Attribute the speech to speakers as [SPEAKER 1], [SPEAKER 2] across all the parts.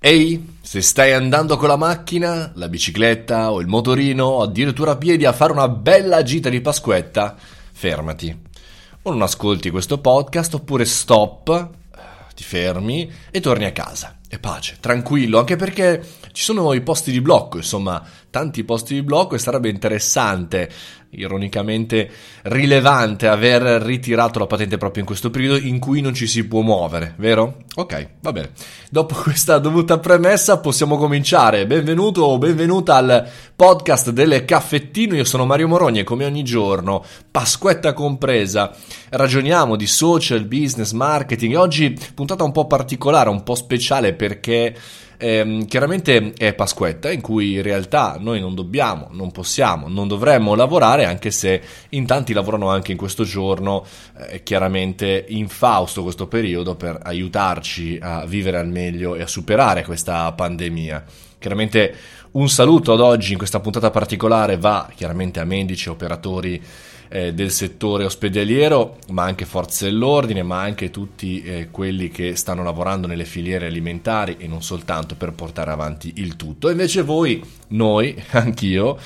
[SPEAKER 1] Ehi, se stai andando con la macchina, la bicicletta o il motorino o addirittura a piedi a fare una bella gita di Pasquetta, fermati. O non ascolti questo podcast oppure stop, ti fermi e torni a casa. E pace, tranquillo, anche perché ci sono i posti di blocco, insomma, tanti posti di blocco e sarebbe interessante, ironicamente rilevante, aver ritirato la patente proprio in questo periodo in cui non ci si può muovere, vero? Ok, va bene. Dopo questa dovuta premessa possiamo cominciare. Benvenuto o benvenuta al podcast del caffettino. Io sono Mario Morogni e come ogni giorno, Pasquetta compresa, ragioniamo di social, business, marketing e oggi puntata un po' particolare, un po' speciale perché eh, chiaramente è Pasquetta in cui in realtà noi non dobbiamo, non possiamo, non dovremmo lavorare anche se in tanti lavorano anche in questo giorno, eh, chiaramente infausto questo periodo per aiutarci a vivere al meglio e a superare questa pandemia. Chiaramente un saluto ad oggi in questa puntata particolare va chiaramente a medici, operatori eh, del settore ospedaliero, ma anche forze dell'ordine, ma anche tutti eh, quelli che stanno lavorando nelle filiere alimentari e non soltanto per portare avanti il tutto. invece voi, noi, anch'io,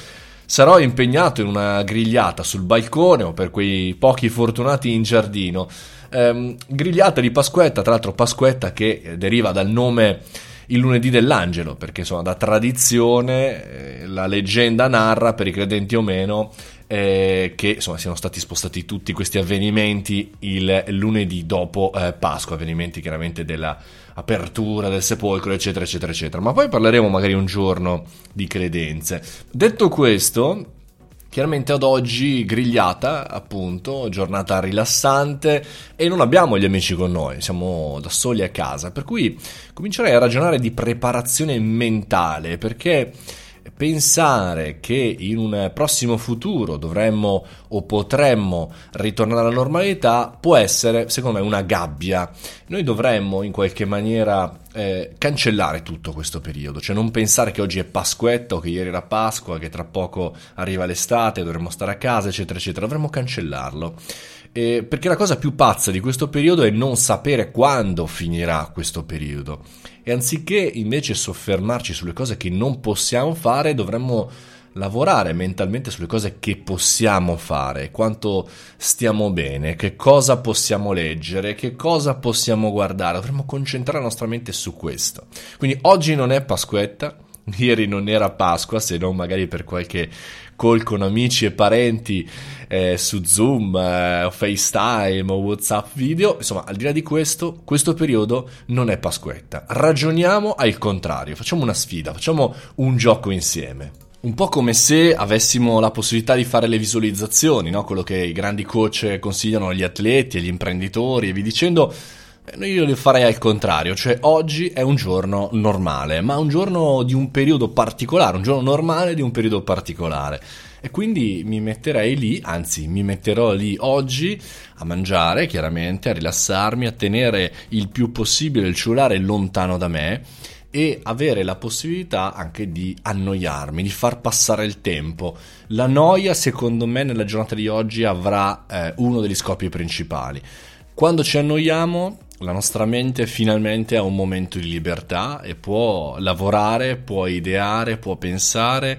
[SPEAKER 1] sarò impegnato in una grigliata sul balcone o per quei pochi fortunati in giardino. Ehm, grigliata di Pasquetta, tra l'altro Pasquetta che deriva dal nome il lunedì dell'angelo, perché insomma da tradizione eh, la leggenda narra, per i credenti o meno, eh, che insomma siano stati spostati tutti questi avvenimenti il lunedì dopo eh, Pasqua, avvenimenti chiaramente della apertura del sepolcro, eccetera, eccetera, eccetera. Ma poi parleremo magari un giorno di credenze. Detto questo, Chiaramente ad oggi grigliata, appunto, giornata rilassante e non abbiamo gli amici con noi, siamo da soli a casa, per cui comincerei a ragionare di preparazione mentale, perché pensare che in un prossimo futuro dovremmo o potremmo ritornare alla normalità può essere, secondo me, una gabbia. Noi dovremmo in qualche maniera eh, cancellare tutto questo periodo, cioè non pensare che oggi è Pasquetta o che ieri era Pasqua, che tra poco arriva l'estate, dovremmo stare a casa, eccetera, eccetera. Dovremmo cancellarlo. Eh, perché la cosa più pazza di questo periodo è non sapere quando finirà questo periodo. E anziché invece soffermarci sulle cose che non possiamo fare, dovremmo lavorare mentalmente sulle cose che possiamo fare, quanto stiamo bene, che cosa possiamo leggere, che cosa possiamo guardare. Dovremmo concentrare la nostra mente su questo. Quindi oggi non è Pasquetta, ieri non era Pasqua, se non magari per qualche call con amici e parenti eh, su Zoom eh, FaceTime o WhatsApp video. Insomma, al di là di questo, questo periodo non è Pasquetta. Ragioniamo al contrario, facciamo una sfida, facciamo un gioco insieme. Un po' come se avessimo la possibilità di fare le visualizzazioni, no? quello che i grandi coach consigliano agli atleti, agli imprenditori e vi dicendo eh, io li farei al contrario, cioè oggi è un giorno normale, ma un giorno di un periodo particolare, un giorno normale di un periodo particolare. E quindi mi metterei lì, anzi mi metterò lì oggi a mangiare, chiaramente, a rilassarmi, a tenere il più possibile il cellulare lontano da me e avere la possibilità anche di annoiarmi, di far passare il tempo. La noia, secondo me, nella giornata di oggi avrà eh, uno degli scopi principali. Quando ci annoiamo, la nostra mente finalmente ha un momento di libertà e può lavorare, può ideare, può pensare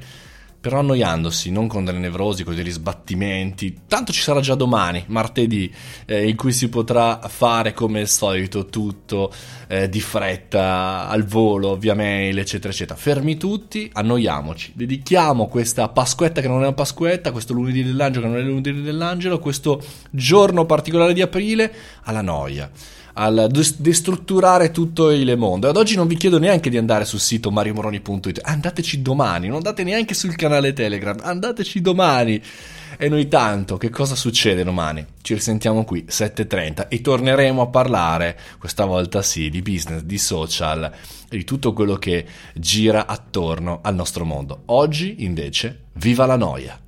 [SPEAKER 1] però annoiandosi, non con delle nevrosi, con degli sbattimenti. Tanto ci sarà già domani, martedì, eh, in cui si potrà fare come al solito tutto eh, di fretta, al volo, via mail, eccetera, eccetera. Fermi tutti, annoiamoci. Dedichiamo questa Pasquetta che non è una Pasquetta, questo lunedì dell'angelo che non è lunedì dell'angelo, questo giorno particolare di aprile alla noia al destrutturare tutto il mondo. Ad oggi non vi chiedo neanche di andare sul sito mariomoroni.it, andateci domani, non andate neanche sul canale Telegram, andateci domani. E noi tanto, che cosa succede domani? Ci risentiamo qui, 7.30, e torneremo a parlare, questa volta sì, di business, di social, di tutto quello che gira attorno al nostro mondo. Oggi, invece, viva la noia!